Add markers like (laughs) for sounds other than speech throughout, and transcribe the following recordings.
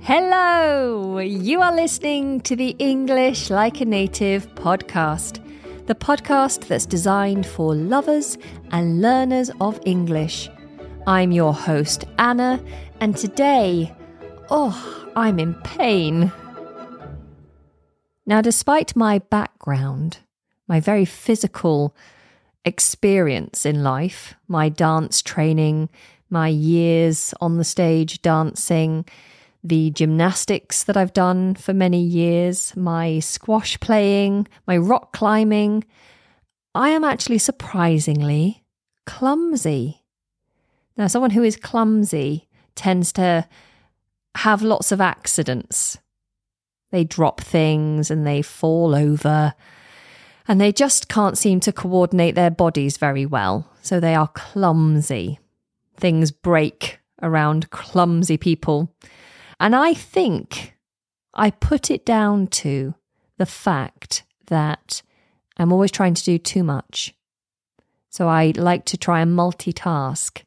Hello! You are listening to the English Like a Native podcast, the podcast that's designed for lovers and learners of English. I'm your host, Anna, and today, oh, I'm in pain. Now, despite my background, my very physical experience in life, my dance training, my years on the stage dancing, the gymnastics that I've done for many years, my squash playing, my rock climbing, I am actually surprisingly clumsy. Now, someone who is clumsy tends to have lots of accidents. They drop things and they fall over, and they just can't seem to coordinate their bodies very well. So they are clumsy. Things break around clumsy people. And I think I put it down to the fact that I'm always trying to do too much. So I like to try and multitask.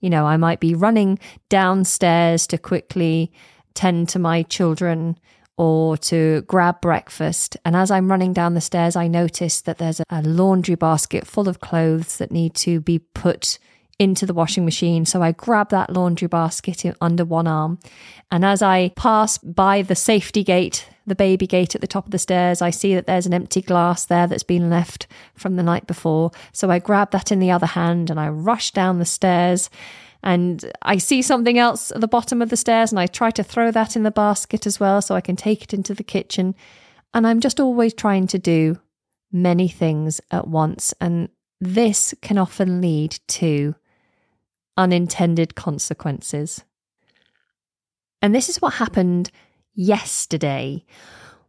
You know, I might be running downstairs to quickly tend to my children or to grab breakfast. And as I'm running down the stairs, I notice that there's a laundry basket full of clothes that need to be put into the washing machine. So I grab that laundry basket under one arm. And as I pass by the safety gate, the baby gate at the top of the stairs, I see that there's an empty glass there that's been left from the night before. So I grab that in the other hand and I rush down the stairs. And I see something else at the bottom of the stairs and I try to throw that in the basket as well so I can take it into the kitchen. And I'm just always trying to do many things at once. And this can often lead to unintended consequences. And this is what happened yesterday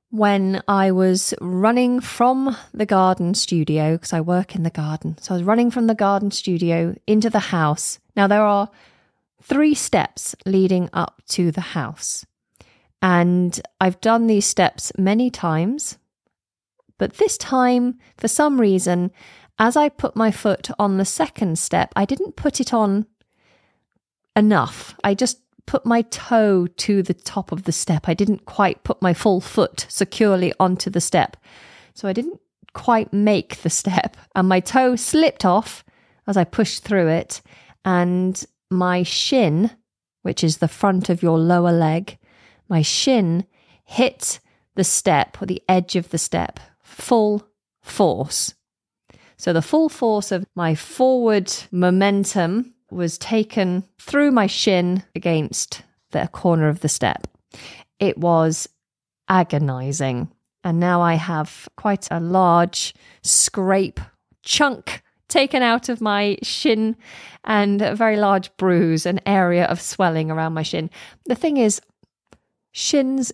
when I was running from the garden studio, because I work in the garden. So I was running from the garden studio into the house. Now, there are three steps leading up to the house. And I've done these steps many times. But this time, for some reason, as I put my foot on the second step, I didn't put it on enough. I just put my toe to the top of the step. I didn't quite put my full foot securely onto the step. So I didn't quite make the step, and my toe slipped off as I pushed through it, and my shin, which is the front of your lower leg, my shin hit the step or the edge of the step full force. So the full force of my forward momentum was taken through my shin against the corner of the step. It was agonizing. And now I have quite a large scrape chunk taken out of my shin and a very large bruise, an area of swelling around my shin. The thing is, shins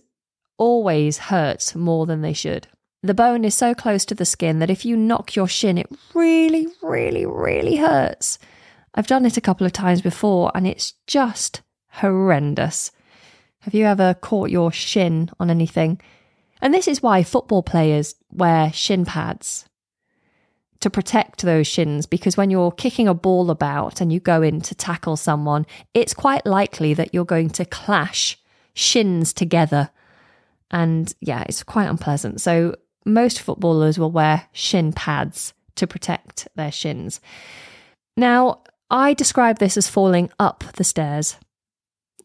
always hurt more than they should. The bone is so close to the skin that if you knock your shin, it really, really, really hurts. I've done it a couple of times before and it's just horrendous. Have you ever caught your shin on anything? And this is why football players wear shin pads to protect those shins because when you're kicking a ball about and you go in to tackle someone, it's quite likely that you're going to clash shins together. And yeah, it's quite unpleasant. So most footballers will wear shin pads to protect their shins. Now, I describe this as falling up the stairs,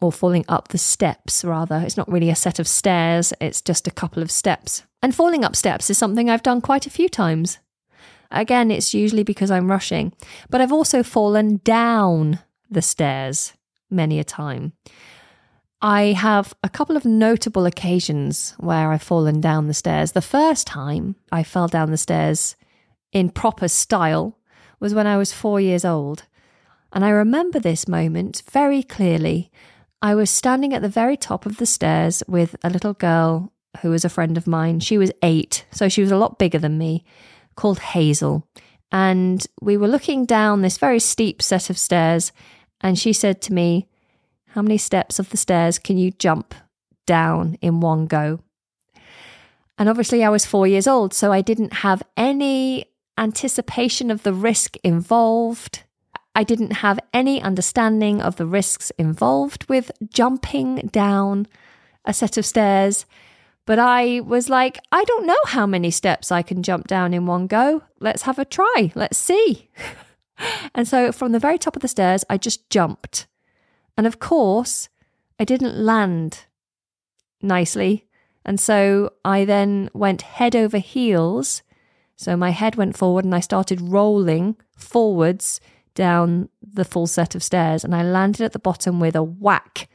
or falling up the steps, rather. It's not really a set of stairs, it's just a couple of steps. And falling up steps is something I've done quite a few times. Again, it's usually because I'm rushing, but I've also fallen down the stairs many a time. I have a couple of notable occasions where I've fallen down the stairs. The first time I fell down the stairs in proper style was when I was four years old. And I remember this moment very clearly. I was standing at the very top of the stairs with a little girl who was a friend of mine. She was eight, so she was a lot bigger than me, called Hazel. And we were looking down this very steep set of stairs. And she said to me, How many steps of the stairs can you jump down in one go? And obviously, I was four years old, so I didn't have any anticipation of the risk involved. I didn't have any understanding of the risks involved with jumping down a set of stairs. But I was like, I don't know how many steps I can jump down in one go. Let's have a try. Let's see. (laughs) and so from the very top of the stairs, I just jumped. And of course, I didn't land nicely. And so I then went head over heels. So my head went forward and I started rolling forwards down the full set of stairs. And I landed at the bottom with a whack.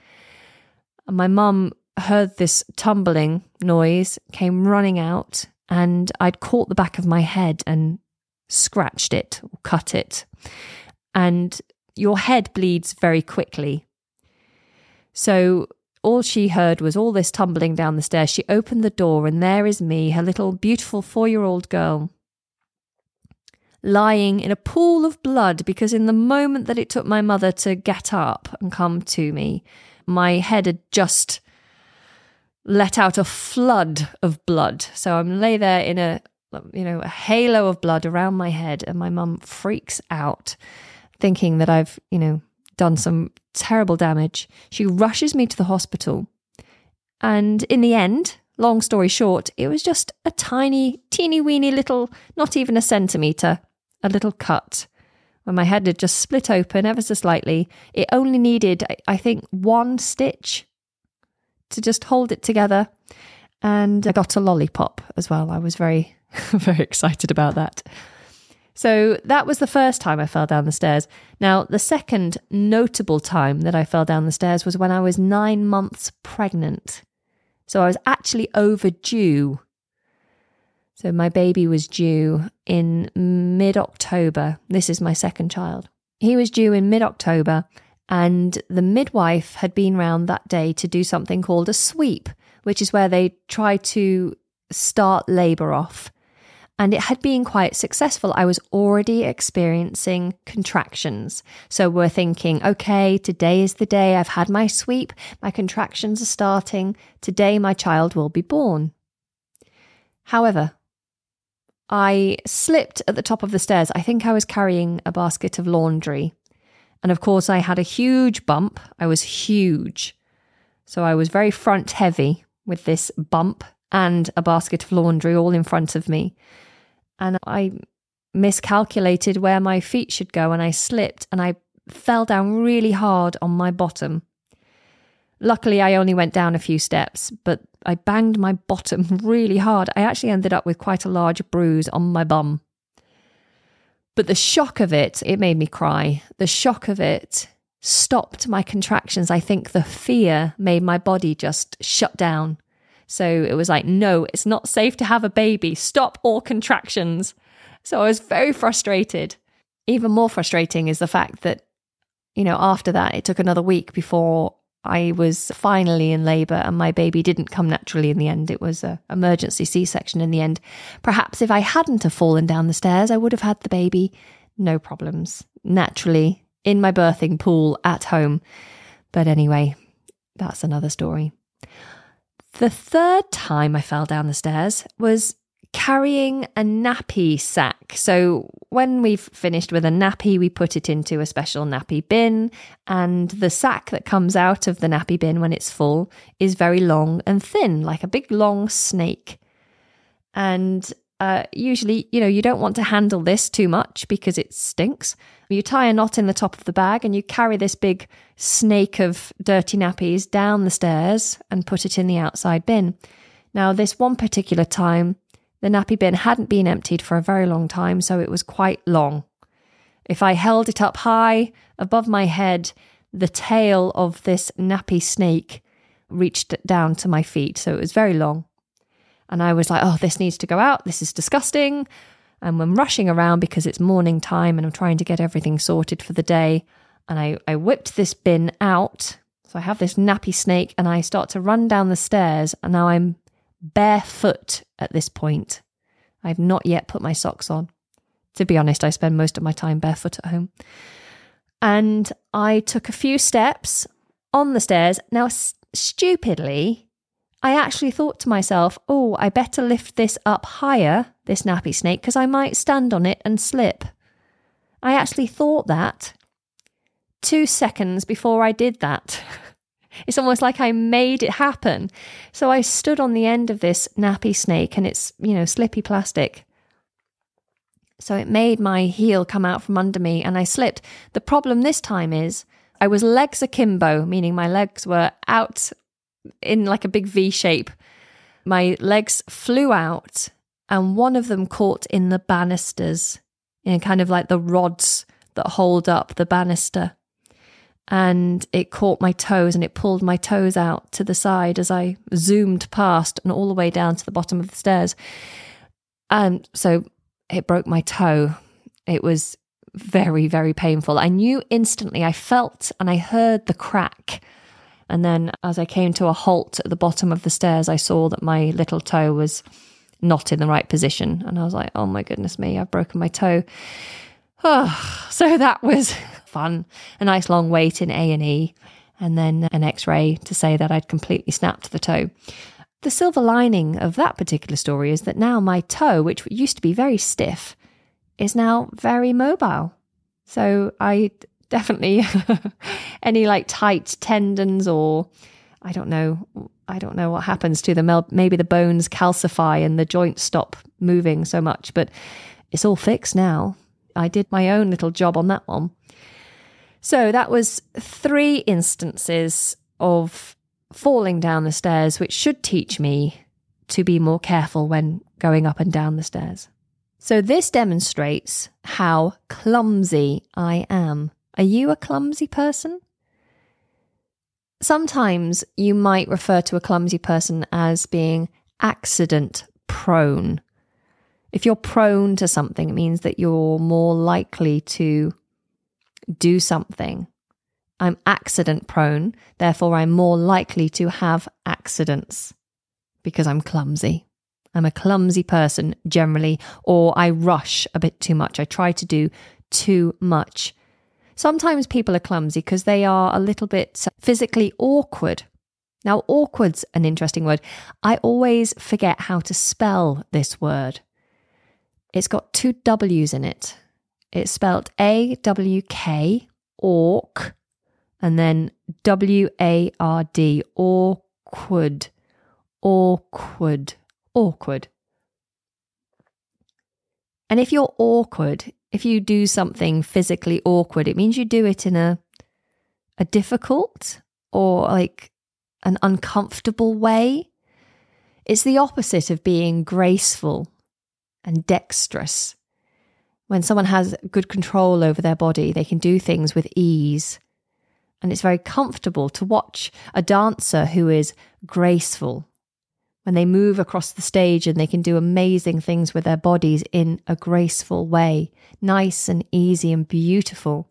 And my mum heard this tumbling noise, came running out, and I'd caught the back of my head and scratched it or cut it. And your head bleeds very quickly. So all she heard was all this tumbling down the stairs. She opened the door, and there is me, her little beautiful four year old girl, lying in a pool of blood because in the moment that it took my mother to get up and come to me, my head had just let out a flood of blood. So I'm lay there in a you know a halo of blood around my head, and my mum freaks out, thinking that I've you know done some terrible damage. She rushes me to the hospital, and in the end, long story short, it was just a tiny, teeny weeny little, not even a centimetre, a little cut. When my head had just split open ever so slightly, it only needed, I think, one stitch to just hold it together. And I got a lollipop as well. I was very, (laughs) very excited about that. So that was the first time I fell down the stairs. Now, the second notable time that I fell down the stairs was when I was nine months pregnant. So I was actually overdue. So my baby was due in mid October. This is my second child. He was due in mid October, and the midwife had been round that day to do something called a sweep, which is where they try to start labour off. And it had been quite successful. I was already experiencing contractions. So we're thinking, okay, today is the day I've had my sweep. My contractions are starting. Today my child will be born. However, I slipped at the top of the stairs. I think I was carrying a basket of laundry and of course, I had a huge bump. I was huge. So I was very front heavy with this bump and a basket of laundry all in front of me. And I miscalculated where my feet should go and I slipped and I fell down really hard on my bottom. Luckily, I only went down a few steps, but I banged my bottom (laughs) really hard. I actually ended up with quite a large bruise on my bum. But the shock of it, it made me cry. The shock of it stopped my contractions. I think the fear made my body just shut down. So it was like, no, it's not safe to have a baby. Stop all contractions. So I was very frustrated. Even more frustrating is the fact that, you know, after that, it took another week before I was finally in labour and my baby didn't come naturally in the end. It was an emergency C section in the end. Perhaps if I hadn't have fallen down the stairs, I would have had the baby, no problems, naturally in my birthing pool at home. But anyway, that's another story. The third time I fell down the stairs was carrying a nappy sack. So when we've finished with a nappy, we put it into a special nappy bin, and the sack that comes out of the nappy bin when it's full is very long and thin, like a big long snake. And uh, usually, you know, you don't want to handle this too much because it stinks. You tie a knot in the top of the bag and you carry this big snake of dirty nappies down the stairs and put it in the outside bin. Now, this one particular time, the nappy bin hadn't been emptied for a very long time, so it was quite long. If I held it up high above my head, the tail of this nappy snake reached down to my feet, so it was very long. And I was like, oh, this needs to go out. This is disgusting. And I'm rushing around because it's morning time and I'm trying to get everything sorted for the day. And I, I whipped this bin out. So I have this nappy snake and I start to run down the stairs. And now I'm barefoot at this point. I've not yet put my socks on. To be honest, I spend most of my time barefoot at home. And I took a few steps on the stairs. Now, stupidly, I actually thought to myself, oh, I better lift this up higher, this nappy snake, because I might stand on it and slip. I actually thought that two seconds before I did that. (laughs) It's almost like I made it happen. So I stood on the end of this nappy snake and it's, you know, slippy plastic. So it made my heel come out from under me and I slipped. The problem this time is I was legs akimbo, meaning my legs were out in like a big V shape. My legs flew out and one of them caught in the banisters, in kind of like the rods that hold up the banister. And it caught my toes and it pulled my toes out to the side as I zoomed past and all the way down to the bottom of the stairs. And so it broke my toe. It was very, very painful. I knew instantly, I felt and I heard the crack. And then as I came to a halt at the bottom of the stairs, I saw that my little toe was not in the right position. And I was like, oh my goodness me, I've broken my toe. Oh, (sighs) so that was (laughs) fun. A nice long wait in A&E and then an x-ray to say that I'd completely snapped the toe. The silver lining of that particular story is that now my toe, which used to be very stiff, is now very mobile. So I definitely (laughs) any like tight tendons or I don't know I don't know what happens to them maybe the bones calcify and the joints stop moving so much but it's all fixed now. I did my own little job on that one. So that was three instances of falling down the stairs, which should teach me to be more careful when going up and down the stairs. So, this demonstrates how clumsy I am. Are you a clumsy person? Sometimes you might refer to a clumsy person as being accident prone. If you're prone to something, it means that you're more likely to do something I'm accident prone, therefore, I'm more likely to have accidents because I'm clumsy. I'm a clumsy person generally, or I rush a bit too much. I try to do too much. Sometimes people are clumsy because they are a little bit physically awkward. Now, awkward's an interesting word. I always forget how to spell this word. It's got two W's in it. It's spelled A W K, awk, and then W A R D, awkward, awkward, awkward. And if you're awkward, if you do something physically awkward, it means you do it in a a difficult or like an uncomfortable way. It's the opposite of being graceful and dexterous. When someone has good control over their body, they can do things with ease and it's very comfortable to watch a dancer who is graceful when they move across the stage and they can do amazing things with their bodies in a graceful way, nice and easy and beautiful.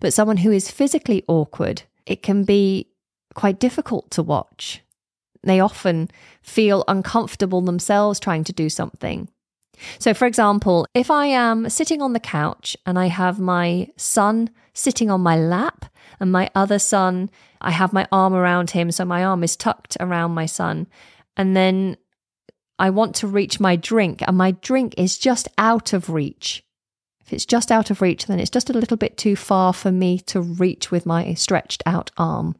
But someone who is physically awkward, it can be quite difficult to watch. They often feel uncomfortable themselves trying to do something. So, for example, if I am sitting on the couch and I have my son sitting on my lap and my other son, I have my arm around him. So my arm is tucked around my son. And then I want to reach my drink, and my drink is just out of reach. If it's just out of reach, then it's just a little bit too far for me to reach with my stretched out arm.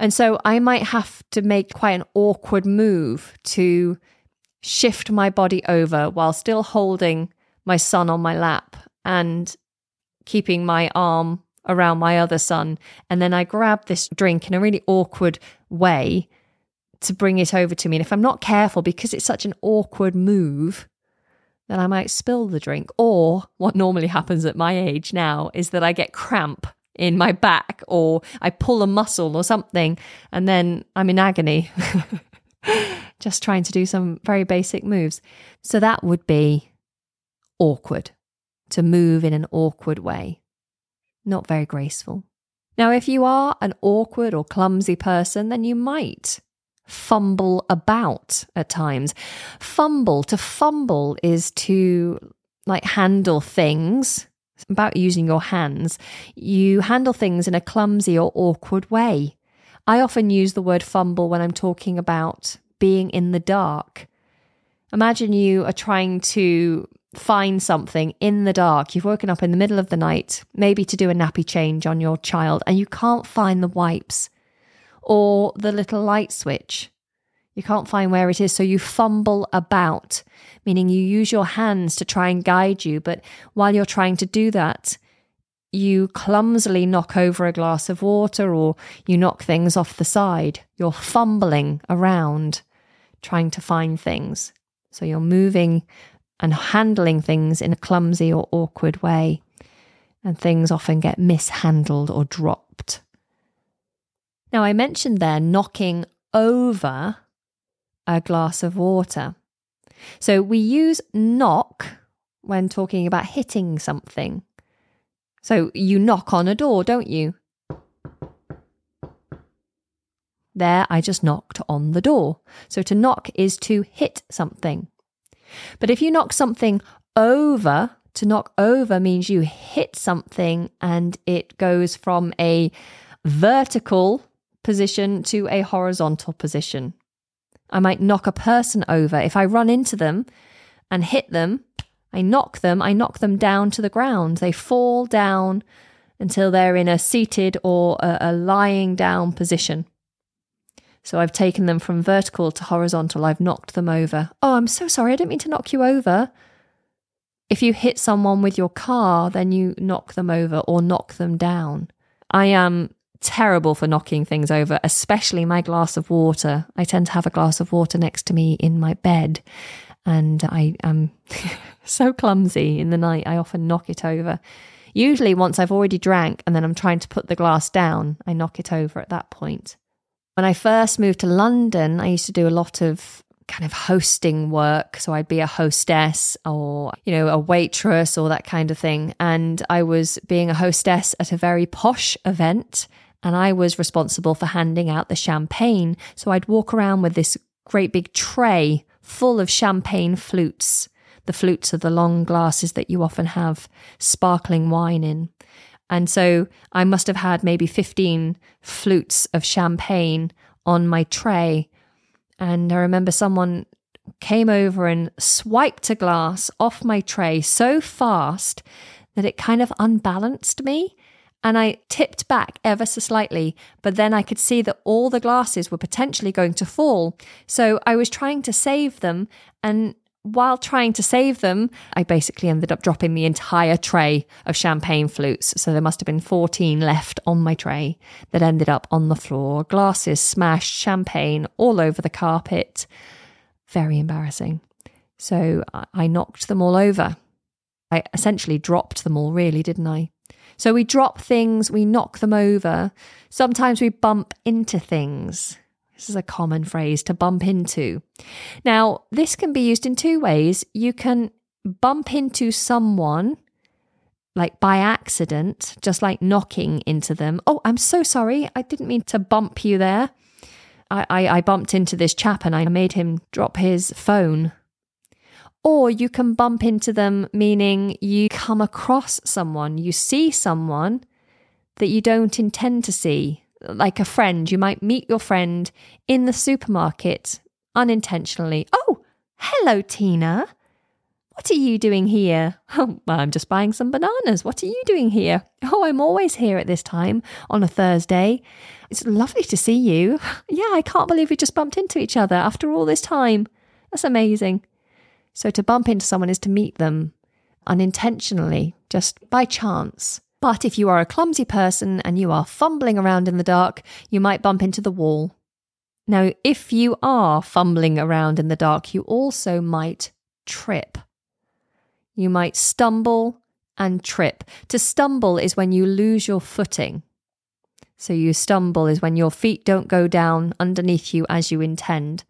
And so I might have to make quite an awkward move to shift my body over while still holding my son on my lap and keeping my arm around my other son. And then I grab this drink in a really awkward way to bring it over to me. And if I'm not careful, because it's such an awkward move, then I might spill the drink. Or what normally happens at my age now is that I get cramp in my back or I pull a muscle or something, and then I'm in agony. (laughs) (laughs) Just trying to do some very basic moves. So that would be awkward to move in an awkward way not very graceful. Now, if you are an awkward or clumsy person, then you might fumble about at times. Fumble, to fumble is to like handle things about using your hands. You handle things in a clumsy or awkward way. I often use the word fumble when I'm talking about being in the dark. Imagine you are trying to find something in the dark. You've woken up in the middle of the night, maybe to do a nappy change on your child, and you can't find the wipes. or the little light switch. You can't find where it is, so you fumble about, meaning you use your hands to try and guide you. But while you're trying to do that, you clumsily knock over a glass of water or you knock things off the side. You're fumbling around trying to find things. So you're moving and handling things in a clumsy or awkward way. And things often get mishandled or dropped. Now, I mentioned there knocking over a glass of water. So we use knock when talking about hitting something. So you knock on a door, don't you? There, I just knocked on the door. So to knock is to hit something. But if you knock something over, to knock over means you hit something and it goes from a vertical position to a horizontal position. I might knock a person over. If I run into them and hit them, I knock them, I knock them down to the ground. They fall down until they're in a seated or a, a lying down position. So I've taken them from vertical to horizontal. I've knocked them over. Oh, I'm so sorry. I didn't mean to knock you over. If you hit someone with your car, then you knock them over or knock them down. I am terrible for knocking things over, especially my glass of water. I tend to have a glass of water next to me in my bed, and I am (laughs) so clumsy in the night. I often knock it over. Usually, once I've already drank and then I'm trying to put the glass down, I knock it over at that point. When I first moved to London, I used to do a lot of kind of hosting work. So I'd be a hostess or, you know, a waitress or that kind of thing. And I was being a hostess at a very posh event and I was responsible for handing out the champagne. So I'd walk around with this great big tray full of champagne flutes. The flutes are the long glasses that you often have sparkling wine in. And so I must have had maybe 15 flutes of champagne on my tray. And I remember someone came over and swiped a glass off my tray so fast that it kind of unbalanced me. And I tipped back ever so slightly, but then I could see that all the glasses were potentially going to fall. So I was trying to save them. And while trying to save them, I basically ended up dropping the entire tray of champagne flutes. So there must have been 14 left on my tray that ended up on the floor. Glasses smashed, champagne all over the carpet. Very embarrassing. So I knocked them all over. I essentially dropped them all, really, didn't I? So we drop things, we knock them over. Sometimes we bump into things. This is a common phrase to bump into. Now, this can be used in two ways. You can bump into someone like by accident, just like knocking into them. Oh, I'm so sorry. I didn't mean to bump you there. I, I, I bumped into this chap and I made him drop his phone. Or you can bump into them, meaning you come across someone, you see someone that you don't intend to see like a friend. You might meet your friend in the supermarket unintentionally. Oh, hello, Tina. What are you doing here? (laughs) Oh, I'm just buying some bananas. What are you doing here? Oh, I'm always here at this time on a Thursday. It's lovely to see you. (sighs) Yeah, I can't believe we just bumped into each other after all this time. That's amazing. So, to bump into someone is to meet them unintentionally, just by chance. But if you are a clumsy person and you are fumbling around in the dark, you might bump into the wall. Now, if you are fumbling around in the dark, you also might trip. You might stumble and trip. To stumble is when you lose your footing. So, you stumble is when your feet don't go down underneath you as you intend.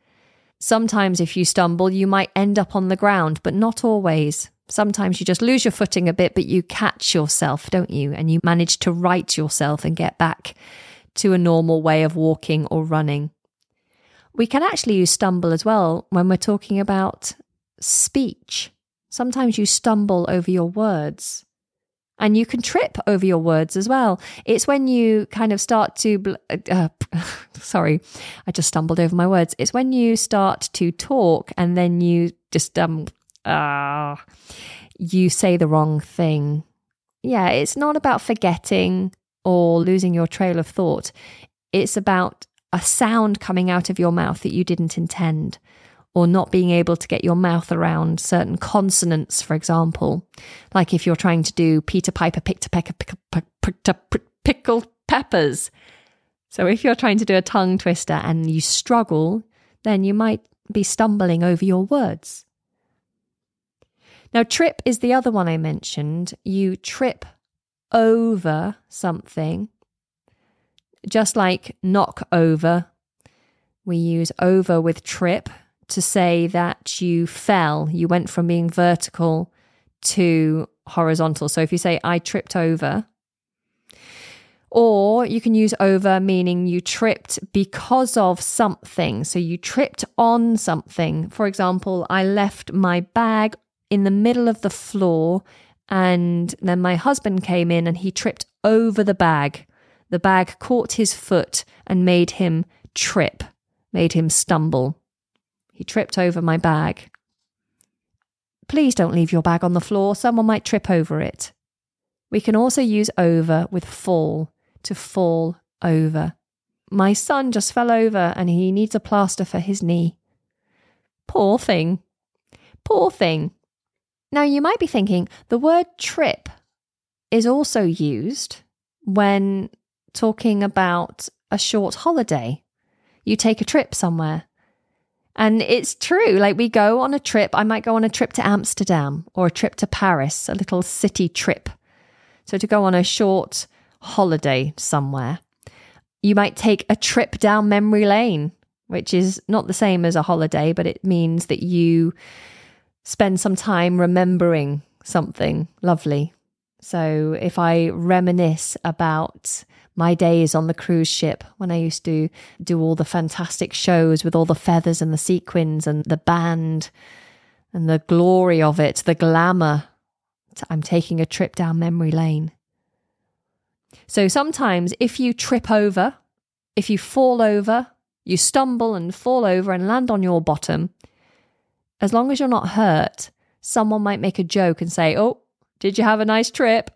Sometimes, if you stumble, you might end up on the ground, but not always. Sometimes you just lose your footing a bit, but you catch yourself, don't you? And you manage to right yourself and get back to a normal way of walking or running. We can actually use stumble as well when we're talking about speech. Sometimes you stumble over your words and you can trip over your words as well. It's when you kind of start to, uh, (laughs) sorry, I just stumbled over my words. It's when you start to talk and then you just um, ah, uh, you say the wrong thing. Yeah, it's not about forgetting or losing your trail of thought. It's about a sound coming out of your mouth that you didn't intend, or not being able to get your mouth around certain consonants, for example. Like if you're trying to do Peter Piper picked a peck of pickled peppers. So if you're trying to do a tongue twister and you struggle, then you might be stumbling over your words. Now, trip is the other one I mentioned. You trip over something, just like knock over. We use over with trip to say that you fell, you went from being vertical to horizontal. So if you say, I tripped over, or you can use over meaning you tripped because of something. So you tripped on something. For example, I left my bag in the middle of the floor and then my husband came in and he tripped over the bag. The bag caught his foot and made him trip, made him stumble. He tripped over my bag. Please don't leave your bag on the floor, someone might trip over it. We can also use over with fall to fall over. My son just fell over and he needs a plaster for his knee. Poor thing. Poor thing. Now, you might be thinking the word trip is also used when talking about a short holiday. You take a trip somewhere. And it's true. Like we go on a trip. I might go on a trip to Amsterdam or a trip to Paris, a little city trip. So to go on a short holiday somewhere. You might take a trip down memory lane, which is not the same as a holiday, but it means that you spend some time remembering something lovely. So if I reminisce about my days on the cruise ship when I used to do all the fantastic shows with all the feathers and the sequins and the band and the glory of it, the glamour, I'm taking a trip down memory lane. So sometimes if you trip over, if you fall over, you stumble and fall over and land on your bottom, as long as you're not hurt, someone might make a joke and say, Oh, did you have a nice trip?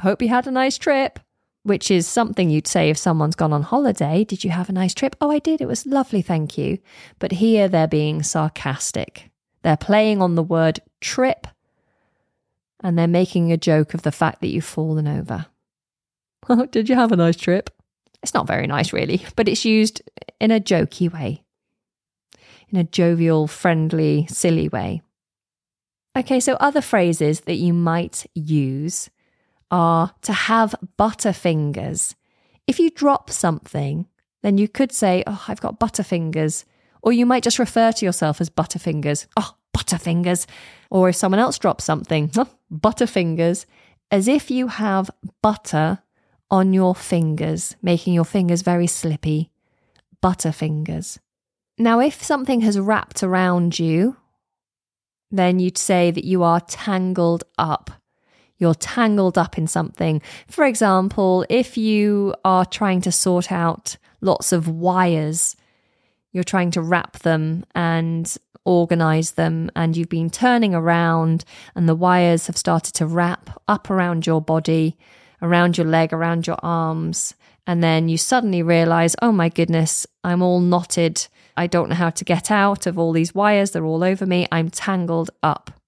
Hope you had a nice trip. Which is something you'd say if someone's gone on holiday. Did you have a nice trip? Oh, I did. It was lovely. Thank you. But here they're being sarcastic. They're playing on the word trip and they're making a joke of the fact that you've fallen over. (laughs) Oh, did you have a nice trip? It's not very nice, really, but it's used in a jokey way, in a jovial, friendly, silly way. Okay, so other phrases that you might use are to have butterfingers. If you drop something, then you could say, Oh, I've got butterfingers. Or you might just refer to yourself as butterfingers. Oh, butterfingers. Or if someone else drops something, oh, butterfingers, as if you have butter on your fingers, making your fingers very slippy. Butterfingers. Now, if something has wrapped around you, then you'd say that you are tangled up. You're tangled up in something. For example, if you are trying to sort out lots of wires, you're trying to wrap them and organize them, and you've been turning around, and the wires have started to wrap up around your body around your leg, around your arms. And then you suddenly realize, oh my goodness, I'm all knotted. I don't know how to get out of all these wires. They're all over me. I'm tangled up.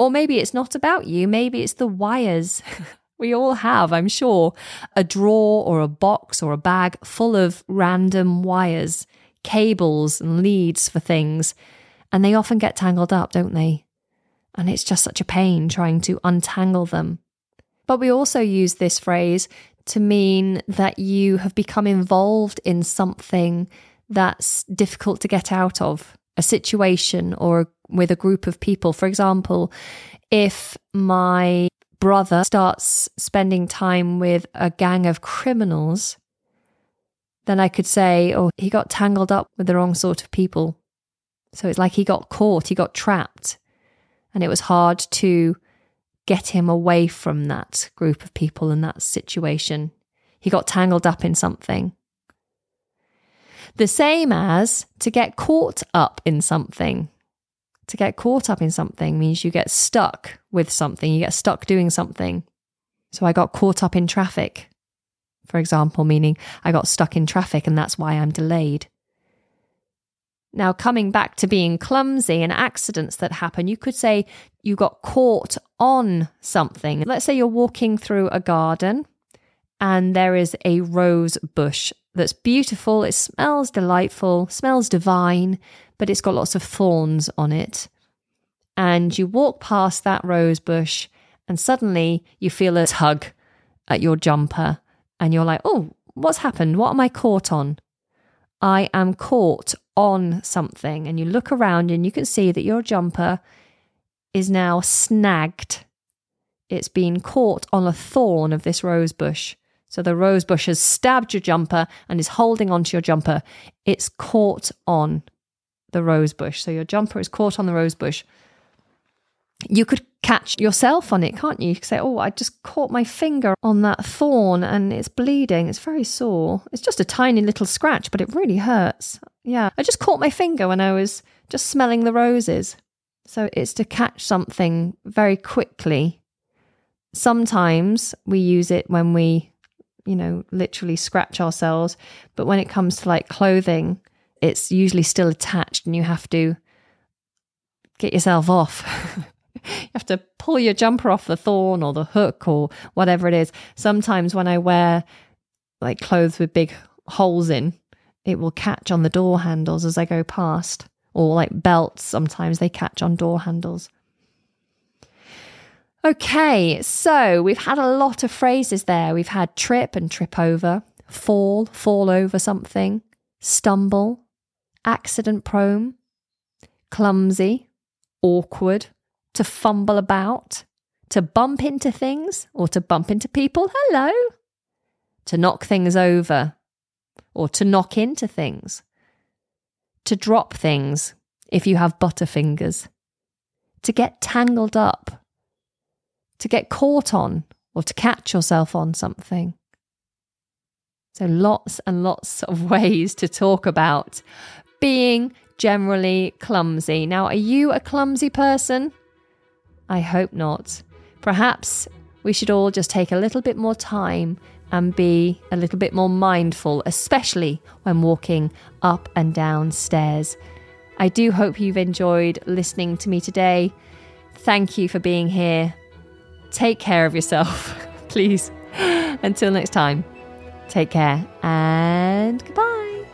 Or maybe it's not about you. Maybe it's the wires. (laughs) we all have, I'm sure, a drawer or a box or a bag full of random wires, cables and leads for things. And they often get tangled up, don't they? And it's just such a pain trying to untangle them. But we also use this phrase to mean that you have become involved in something that's difficult to get out of, a situation or with a group of people. For example, if my brother starts spending time with a gang of criminals, then I could say, oh, he got tangled up with the wrong sort of people. So it's like he got caught, he got trapped, and it was hard to get him away from that group of people and that situation. He got tangled up in something. The same as to get caught up in something. To get caught up in something means you get stuck with something, you get stuck doing something. So I got caught up in traffic, for example, meaning I got stuck in traffic and that's why I'm delayed. Now, coming back to being clumsy and accidents that happen, you could say you got caught on something. Let's say you're walking through a garden and there is a rose bush that's beautiful. It smells delightful, smells divine, but it's got lots of thorns on it. And you walk past that rose bush and suddenly you feel a tug at your jumper and you're like, oh, what's happened? What am I caught on? I am caught on something. And you look around and you can see that your jumper is now snagged. It's been caught on a thorn of this rose bush. So the rose bush has stabbed your jumper and is holding onto your jumper. It's caught on the rose bush. So your jumper is caught on the rose bush. You could catch yourself on it, can't you? You could say, Oh, I just caught my finger on that thorn and it's bleeding. It's very sore. It's just a tiny little scratch, but it really hurts. Yeah. I just caught my finger when I was just smelling the roses. So it's to catch something very quickly. Sometimes we use it when we, you know, literally scratch ourselves. But when it comes to like clothing, it's usually still attached and you have to get yourself off. (laughs) you have to pull your jumper off the thorn or the hook or whatever it is. Sometimes when I wear like clothes with big holes in, it will catch on the door handles as I go past. Or like belts, sometimes they catch on door handles. Okay, so we've had a lot of phrases there. We've had trip and trip over, fall, fall over something, stumble, accident prone, clumsy, awkward, to fumble about, to bump into things or to bump into people. Hello. To knock things over or to knock into things. To drop things if you have butterfingers. To get tangled up. To get caught on or to catch yourself on something. So, lots and lots of (laughs) ways to talk about being generally clumsy. Now, are you a clumsy person? I hope not. Perhaps we should all just take a little bit more time and be a little bit more mindful, especially when walking up and down stairs. I do hope you've enjoyed listening to me today. Thank you for being here. Take care of yourself, (laughs) please. Until next time, take care and goodbye.